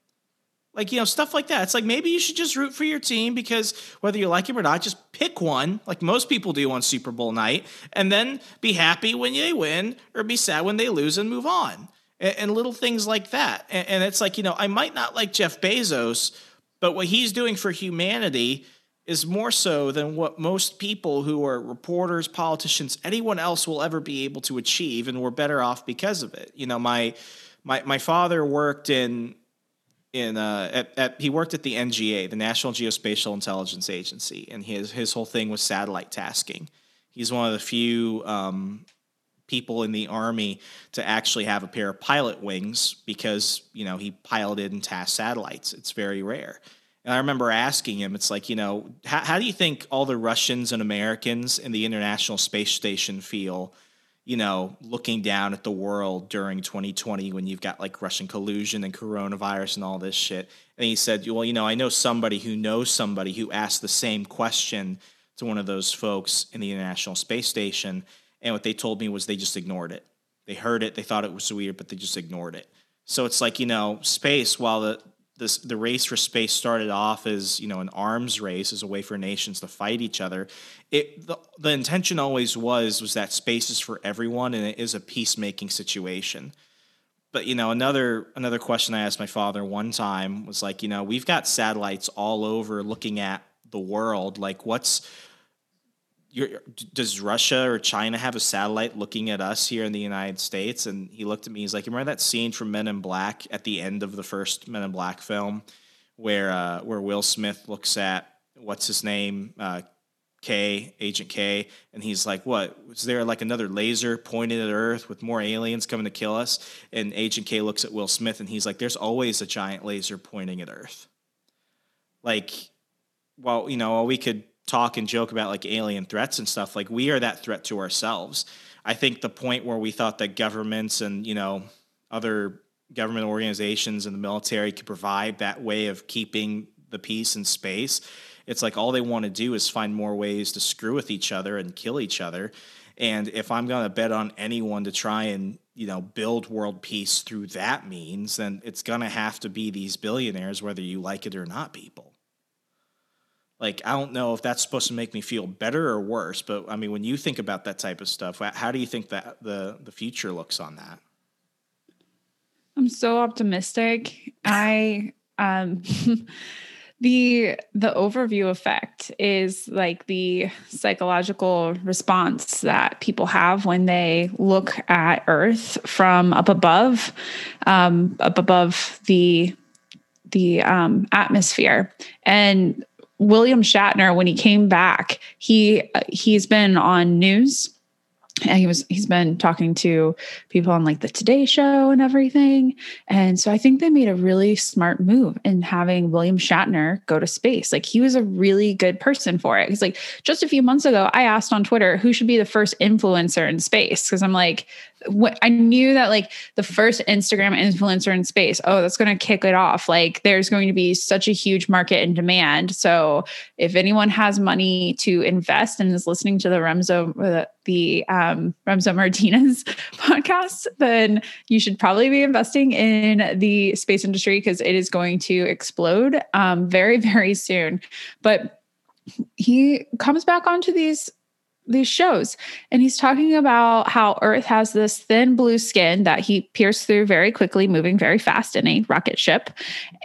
Like, you know, stuff like that. It's like maybe you should just root for your team because whether you like him or not, just pick one, like most people do on Super Bowl night, and then be happy when they win or be sad when they lose and move on. And, and little things like that. And, and it's like, you know, I might not like Jeff Bezos, but what he's doing for humanity is more so than what most people who are reporters, politicians, anyone else will ever be able to achieve, and we're better off because of it. You know, my my my father worked in in uh, at, at he worked at the NGA, the National Geospatial Intelligence Agency, and his his whole thing was satellite tasking. He's one of the few um, people in the army to actually have a pair of pilot wings because you know he piloted and tasked satellites. It's very rare. And I remember asking him, it's like, you know, how, how do you think all the Russians and Americans in the International Space Station feel, you know, looking down at the world during 2020 when you've got like Russian collusion and coronavirus and all this shit? And he said, well, you know, I know somebody who knows somebody who asked the same question to one of those folks in the International Space Station. And what they told me was they just ignored it. They heard it, they thought it was weird, but they just ignored it. So it's like, you know, space, while the this the race for space started off as you know an arms race as a way for nations to fight each other. It the, the intention always was was that space is for everyone and it is a peacemaking situation. But you know another another question i asked my father one time was like you know we've got satellites all over looking at the world. Like what's does Russia or China have a satellite looking at us here in the United States? And he looked at me. He's like, you "Remember that scene from Men in Black at the end of the first Men in Black film, where uh, where Will Smith looks at what's his name, uh, K, Agent K, and he's like, "What? Was there like another laser pointed at Earth with more aliens coming to kill us?" And Agent K looks at Will Smith and he's like, "There's always a giant laser pointing at Earth." Like, well, you know, we could talk and joke about like alien threats and stuff, like we are that threat to ourselves. I think the point where we thought that governments and you know other government organizations and the military could provide that way of keeping the peace in space it's like all they want to do is find more ways to screw with each other and kill each other and if i'm going to bet on anyone to try and you know build world peace through that means then it's going to have to be these billionaires whether you like it or not people like i don't know if that's supposed to make me feel better or worse but i mean when you think about that type of stuff how do you think that the the future looks on that I'm so optimistic. I um the the overview effect is like the psychological response that people have when they look at Earth from up above, um, up above the the um, atmosphere. And William Shatner, when he came back, he uh, he's been on news. And he was he's been talking to people on like the today show and everything. And so i think they made a really smart move in having william shatner go to space. Like he was a really good person for it. Because like just a few months ago i asked on twitter who should be the first influencer in space. Because i'm like what I knew that like the first Instagram influencer in space, oh, that's going to kick it off. Like there's going to be such a huge market and demand. So if anyone has money to invest and is listening to the Remso, the, the um, Remso Martinez podcast, then you should probably be investing in the space industry because it is going to explode um, very, very soon. But he comes back onto these these shows. And he's talking about how earth has this thin blue skin that he pierced through very quickly moving very fast in a rocket ship.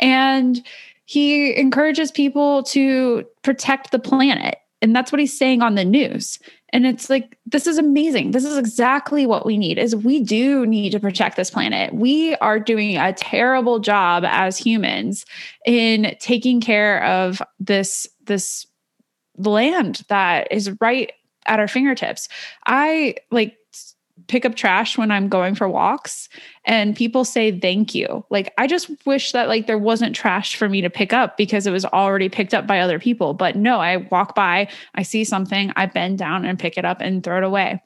And he encourages people to protect the planet. And that's what he's saying on the news. And it's like this is amazing. This is exactly what we need is we do need to protect this planet. We are doing a terrible job as humans in taking care of this this land that is right at our fingertips i like pick up trash when I'm going for walks and people say thank you. Like I just wish that like there wasn't trash for me to pick up because it was already picked up by other people. But no, I walk by, I see something, I bend down and pick it up and throw it away.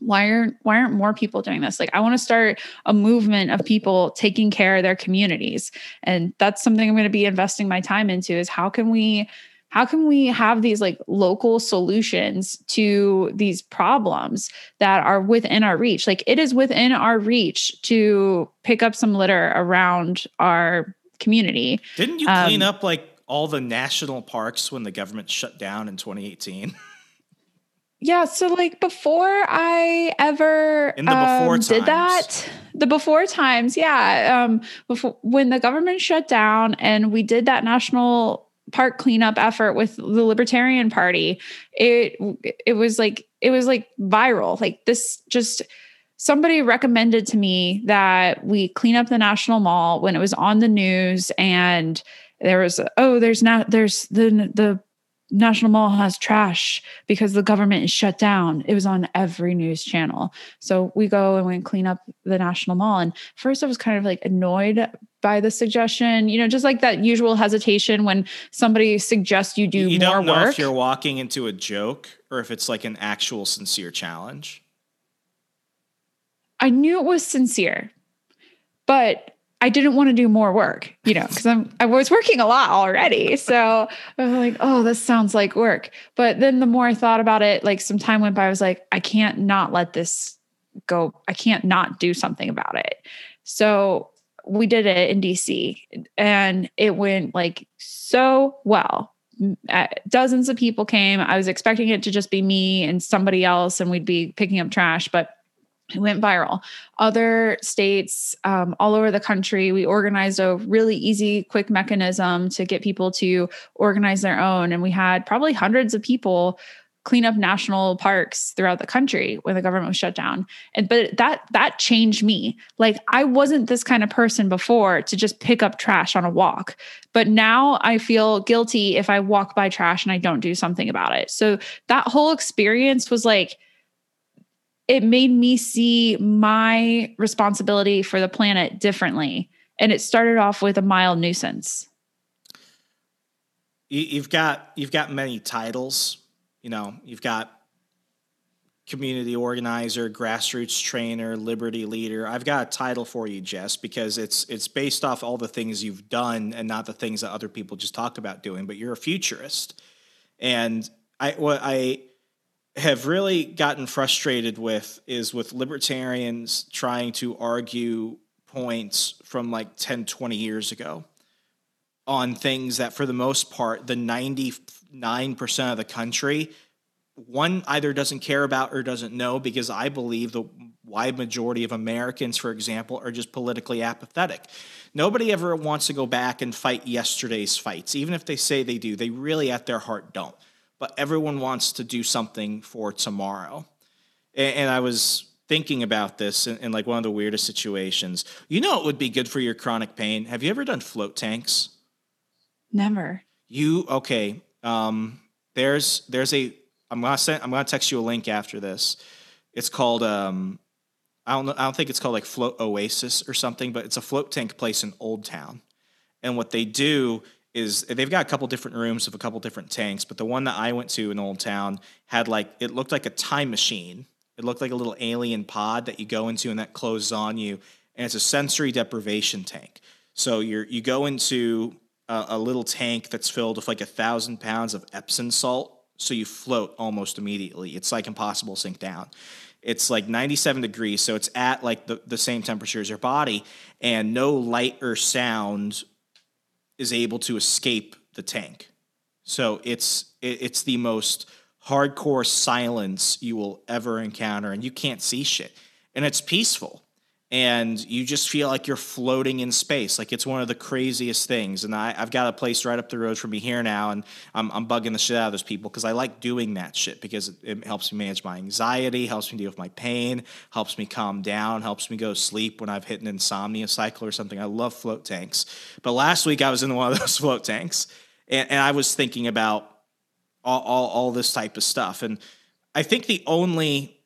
Why aren't why aren't more people doing this? Like I want to start a movement of people taking care of their communities. And that's something I'm going to be investing my time into is how can we how can we have these like local solutions to these problems that are within our reach? Like it is within our reach to pick up some litter around our community. Didn't you clean um, up like all the national parks when the government shut down in 2018 yeah so like before i ever in the before um, did that the before times yeah um before when the government shut down and we did that national park cleanup effort with the Libertarian Party, it it was like it was like viral. Like this just somebody recommended to me that we clean up the National Mall when it was on the news and there was oh there's not there's the the National Mall has trash because the government is shut down. It was on every news channel. So we go and we clean up the National Mall. And first I was kind of like annoyed by the suggestion, you know, just like that usual hesitation when somebody suggests you do you more don't know work. if you're walking into a joke or if it's like an actual sincere challenge. I knew it was sincere, but I didn't want to do more work, you know, because I'm I was working a lot already. So I was like, oh, this sounds like work. But then the more I thought about it, like some time went by, I was like, I can't not let this go. I can't not do something about it. So we did it in DC and it went like so well. Uh, dozens of people came. I was expecting it to just be me and somebody else, and we'd be picking up trash, but it went viral. Other states um, all over the country, we organized a really easy, quick mechanism to get people to organize their own. And we had probably hundreds of people clean up national parks throughout the country when the government was shut down. And but that that changed me. Like I wasn't this kind of person before to just pick up trash on a walk. But now I feel guilty if I walk by trash and I don't do something about it. So that whole experience was like it made me see my responsibility for the planet differently. And it started off with a mild nuisance. You've got you've got many titles. You know, you've got community organizer, grassroots trainer, liberty leader. I've got a title for you, Jess, because it's it's based off all the things you've done and not the things that other people just talk about doing. But you're a futurist, and I what I have really gotten frustrated with is with libertarians trying to argue points from like 10, 20 years ago on things that, for the most part, the 99% of the country, one either doesn't care about or doesn't know because I believe the wide majority of Americans, for example, are just politically apathetic. Nobody ever wants to go back and fight yesterday's fights. Even if they say they do, they really at their heart don't but everyone wants to do something for tomorrow. And, and I was thinking about this in, in, like one of the weirdest situations. You know, it would be good for your chronic pain. Have you ever done float tanks? Never. You okay? Um, there's there's a I'm gonna send I'm gonna text you a link after this. It's called um, I don't know I don't think it's called like Float Oasis or something, but it's a float tank place in Old Town. And what they do is they've got a couple different rooms of a couple different tanks, but the one that I went to in Old Town had like it looked like a time machine. It looked like a little alien pod that you go into and that closes on you, and it's a sensory deprivation tank. So you're you go into a, a little tank that's filled with like a thousand pounds of Epsom salt, so you float almost immediately. It's like impossible to sink down. It's like 97 degrees, so it's at like the, the same temperature as your body, and no light or sound is able to escape the tank. So it's it's the most hardcore silence you will ever encounter, and you can't see shit. And it's peaceful and you just feel like you're floating in space. Like it's one of the craziest things. And I, have got a place right up the road from me here now, and I'm, I'm bugging the shit out of those people because I like doing that shit because it, it, helps me manage my anxiety, helps me deal with my pain, helps me calm down, helps me go sleep when I've hit an insomnia cycle or something. I love float tanks. But last week I was in one of those float tanks, and, and I was thinking about all, all, all this type of stuff. And I think the only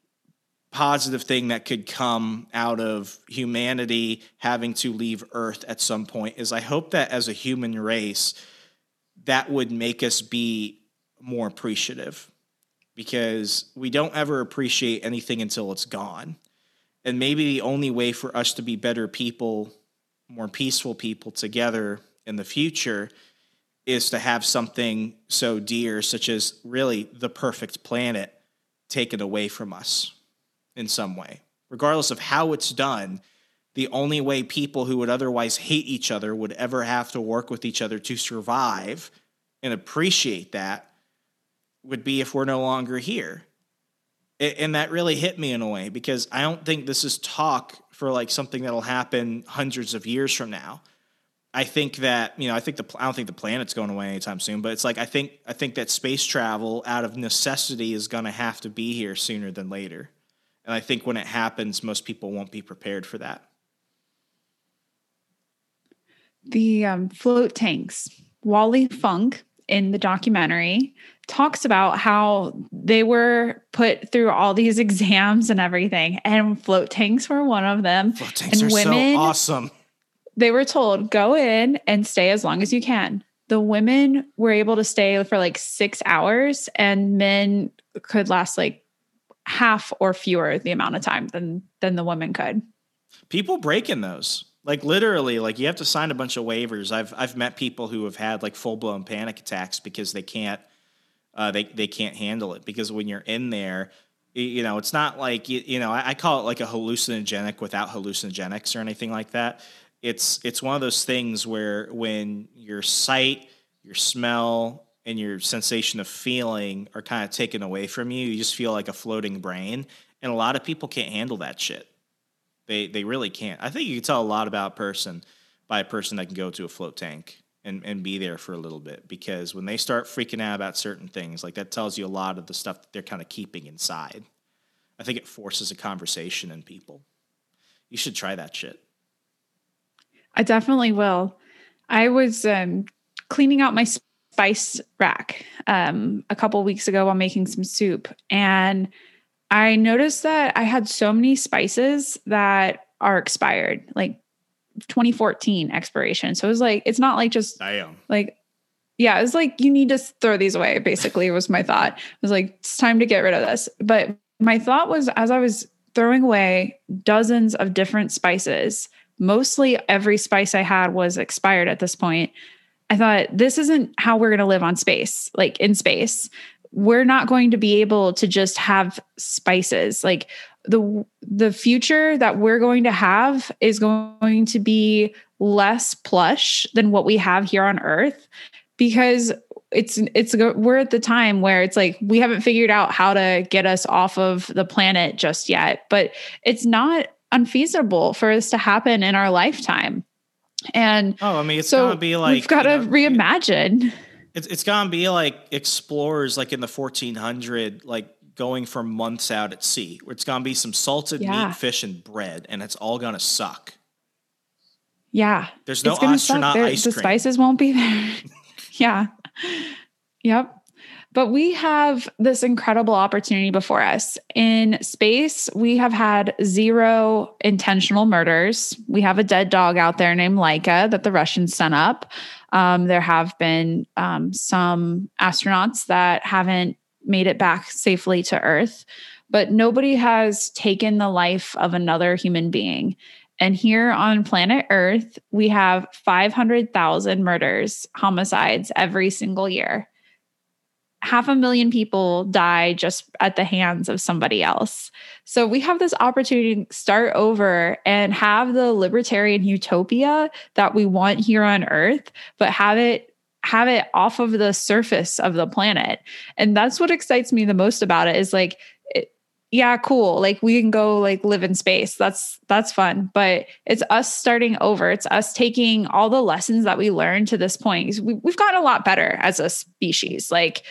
positive thing that could come out of humanity having to leave Earth at some point is I hope that as a human race, that would make us be more appreciative because we don't ever appreciate anything until it's gone. And maybe the only way for us to be better people, more peaceful people together in the future is to have something so dear, such as really the perfect planet, taken away from us in some way. Regardless of how it's done, the only way people who would otherwise hate each other would ever have to work with each other to survive and appreciate that would be if we're no longer here. And that really hit me in a way because I don't think this is talk for like something that'll happen hundreds of years from now. I think that you know I think the I don't think the planet's going away anytime soon, but it's like I think I think that space travel out of necessity is going to have to be here sooner than later. And I think when it happens, most people won't be prepared for that. The um, float tanks, Wally Funk in the documentary talks about how they were put through all these exams and everything, and float tanks were one of them. Float tanks and are women, so awesome. They were told, go in and stay as long as you can. The women were able to stay for like six hours, and men could last like half or fewer the amount of time than than the woman could. People breaking those. Like literally, like you have to sign a bunch of waivers. I've I've met people who have had like full blown panic attacks because they can't uh, they they can't handle it because when you're in there, you know, it's not like you, you know I, I call it like a hallucinogenic without hallucinogenics or anything like that. It's it's one of those things where when your sight, your smell, and your sensation of feeling are kind of taken away from you. You just feel like a floating brain. And a lot of people can't handle that shit. They they really can't. I think you can tell a lot about a person by a person that can go to a float tank and, and be there for a little bit because when they start freaking out about certain things, like that tells you a lot of the stuff that they're kind of keeping inside. I think it forces a conversation in people. You should try that shit. I definitely will. I was um, cleaning out my spice rack um, a couple weeks ago while making some soup. And I noticed that I had so many spices that are expired, like 2014 expiration. So it was like, it's not like just Damn. like, yeah, it was like, you need to throw these away, basically, was my thought. It was like, it's time to get rid of this. But my thought was, as I was throwing away dozens of different spices, mostly every spice I had was expired at this point. I thought this isn't how we're going to live on space, like in space. We're not going to be able to just have spices. Like the the future that we're going to have is going to be less plush than what we have here on earth because it's it's we're at the time where it's like we haven't figured out how to get us off of the planet just yet but it's not unfeasible for this to happen in our lifetime and oh, I mean, it's so gonna be like we've got to know, reimagine. It's it's gonna be like explorers, like in the 1400, like going for months out at sea. It's gonna be some salted yeah. meat, fish, and bread, and it's all gonna suck. Yeah, there's no astronaut ice cream. The spices won't be there. yeah. Yep. But we have this incredible opportunity before us. In space, we have had zero intentional murders. We have a dead dog out there named Laika that the Russians sent up. Um, there have been um, some astronauts that haven't made it back safely to Earth, but nobody has taken the life of another human being. And here on planet Earth, we have 500,000 murders, homicides every single year half a million people die just at the hands of somebody else. So we have this opportunity to start over and have the libertarian utopia that we want here on earth, but have it have it off of the surface of the planet. And that's what excites me the most about it is like yeah, cool. Like we can go like live in space. That's that's fun. But it's us starting over. It's us taking all the lessons that we learned to this point. We, we've gotten a lot better as a species. Like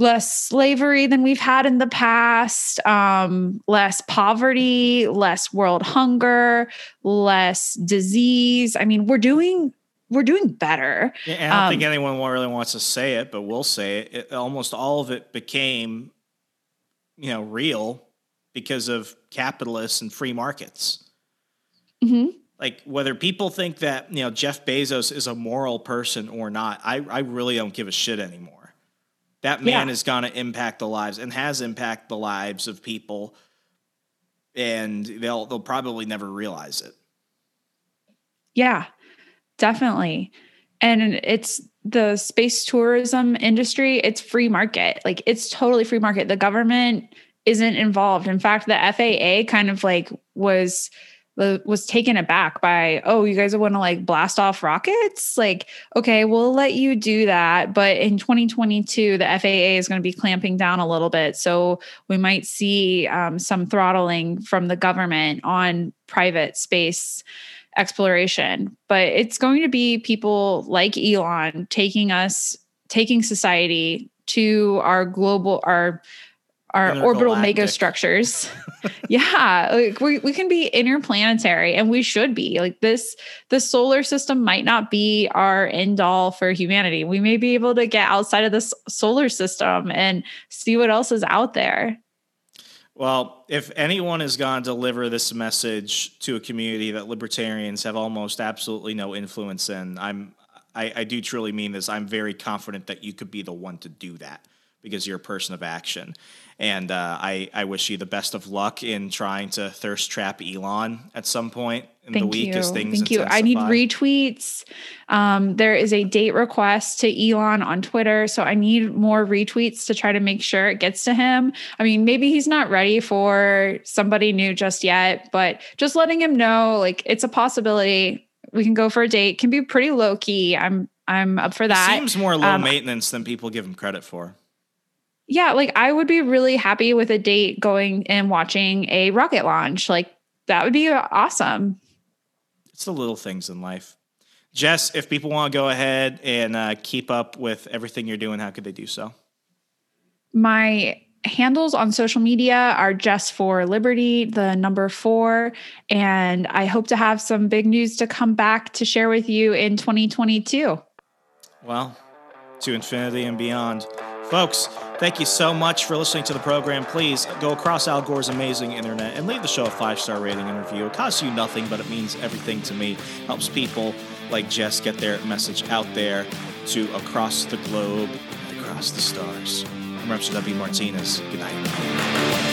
less slavery than we've had in the past, um, less poverty, less world hunger, less disease. I mean, we're doing we're doing better. Yeah, I don't um, think anyone really wants to say it, but we'll say it. it. Almost all of it became, you know, real because of capitalists and free markets. Mm-hmm. Like whether people think that you know Jeff Bezos is a moral person or not, I I really don't give a shit anymore. That man yeah. is going to impact the lives and has impacted the lives of people, and they'll they'll probably never realize it. Yeah, definitely. And it's the space tourism industry, it's free market. Like it's totally free market. The government isn't involved. In fact, the FAA kind of like was was taken aback by, oh, you guys want to like blast off rockets? Like, okay, we'll let you do that. But in 2022, the FAA is going to be clamping down a little bit. So we might see um, some throttling from the government on private space exploration. But it's going to be people like Elon taking us, taking society to our global, our our orbital megastructures. yeah, like we, we can be interplanetary and we should be. Like this the solar system might not be our end all for humanity. We may be able to get outside of this solar system and see what else is out there. Well, if anyone is going to deliver this message to a community that libertarians have almost absolutely no influence in, I'm I, I do truly mean this. I'm very confident that you could be the one to do that because you're a person of action. And uh, I, I wish you the best of luck in trying to thirst trap Elon at some point in Thank the week you. as things Thank you. I need retweets. Um, there is a date request to Elon on Twitter. So I need more retweets to try to make sure it gets to him. I mean, maybe he's not ready for somebody new just yet, but just letting him know like it's a possibility. We can go for a date. Can be pretty low key. I'm I'm up for that. It seems more low um, maintenance than people give him credit for yeah, like I would be really happy with a date going and watching a rocket launch. Like that would be awesome. It's the little things in life. Jess, if people want to go ahead and uh, keep up with everything you're doing, how could they do so? My handles on social media are Jess for Liberty, the number four. And I hope to have some big news to come back to share with you in 2022. Well, to infinity and beyond. Folks, thank you so much for listening to the program. Please go across Al Gore's amazing internet and leave the show a five star rating and review. It costs you nothing, but it means everything to me. Helps people like Jess get their message out there to across the globe and across the stars. I'm Remso W. Martinez. Good night.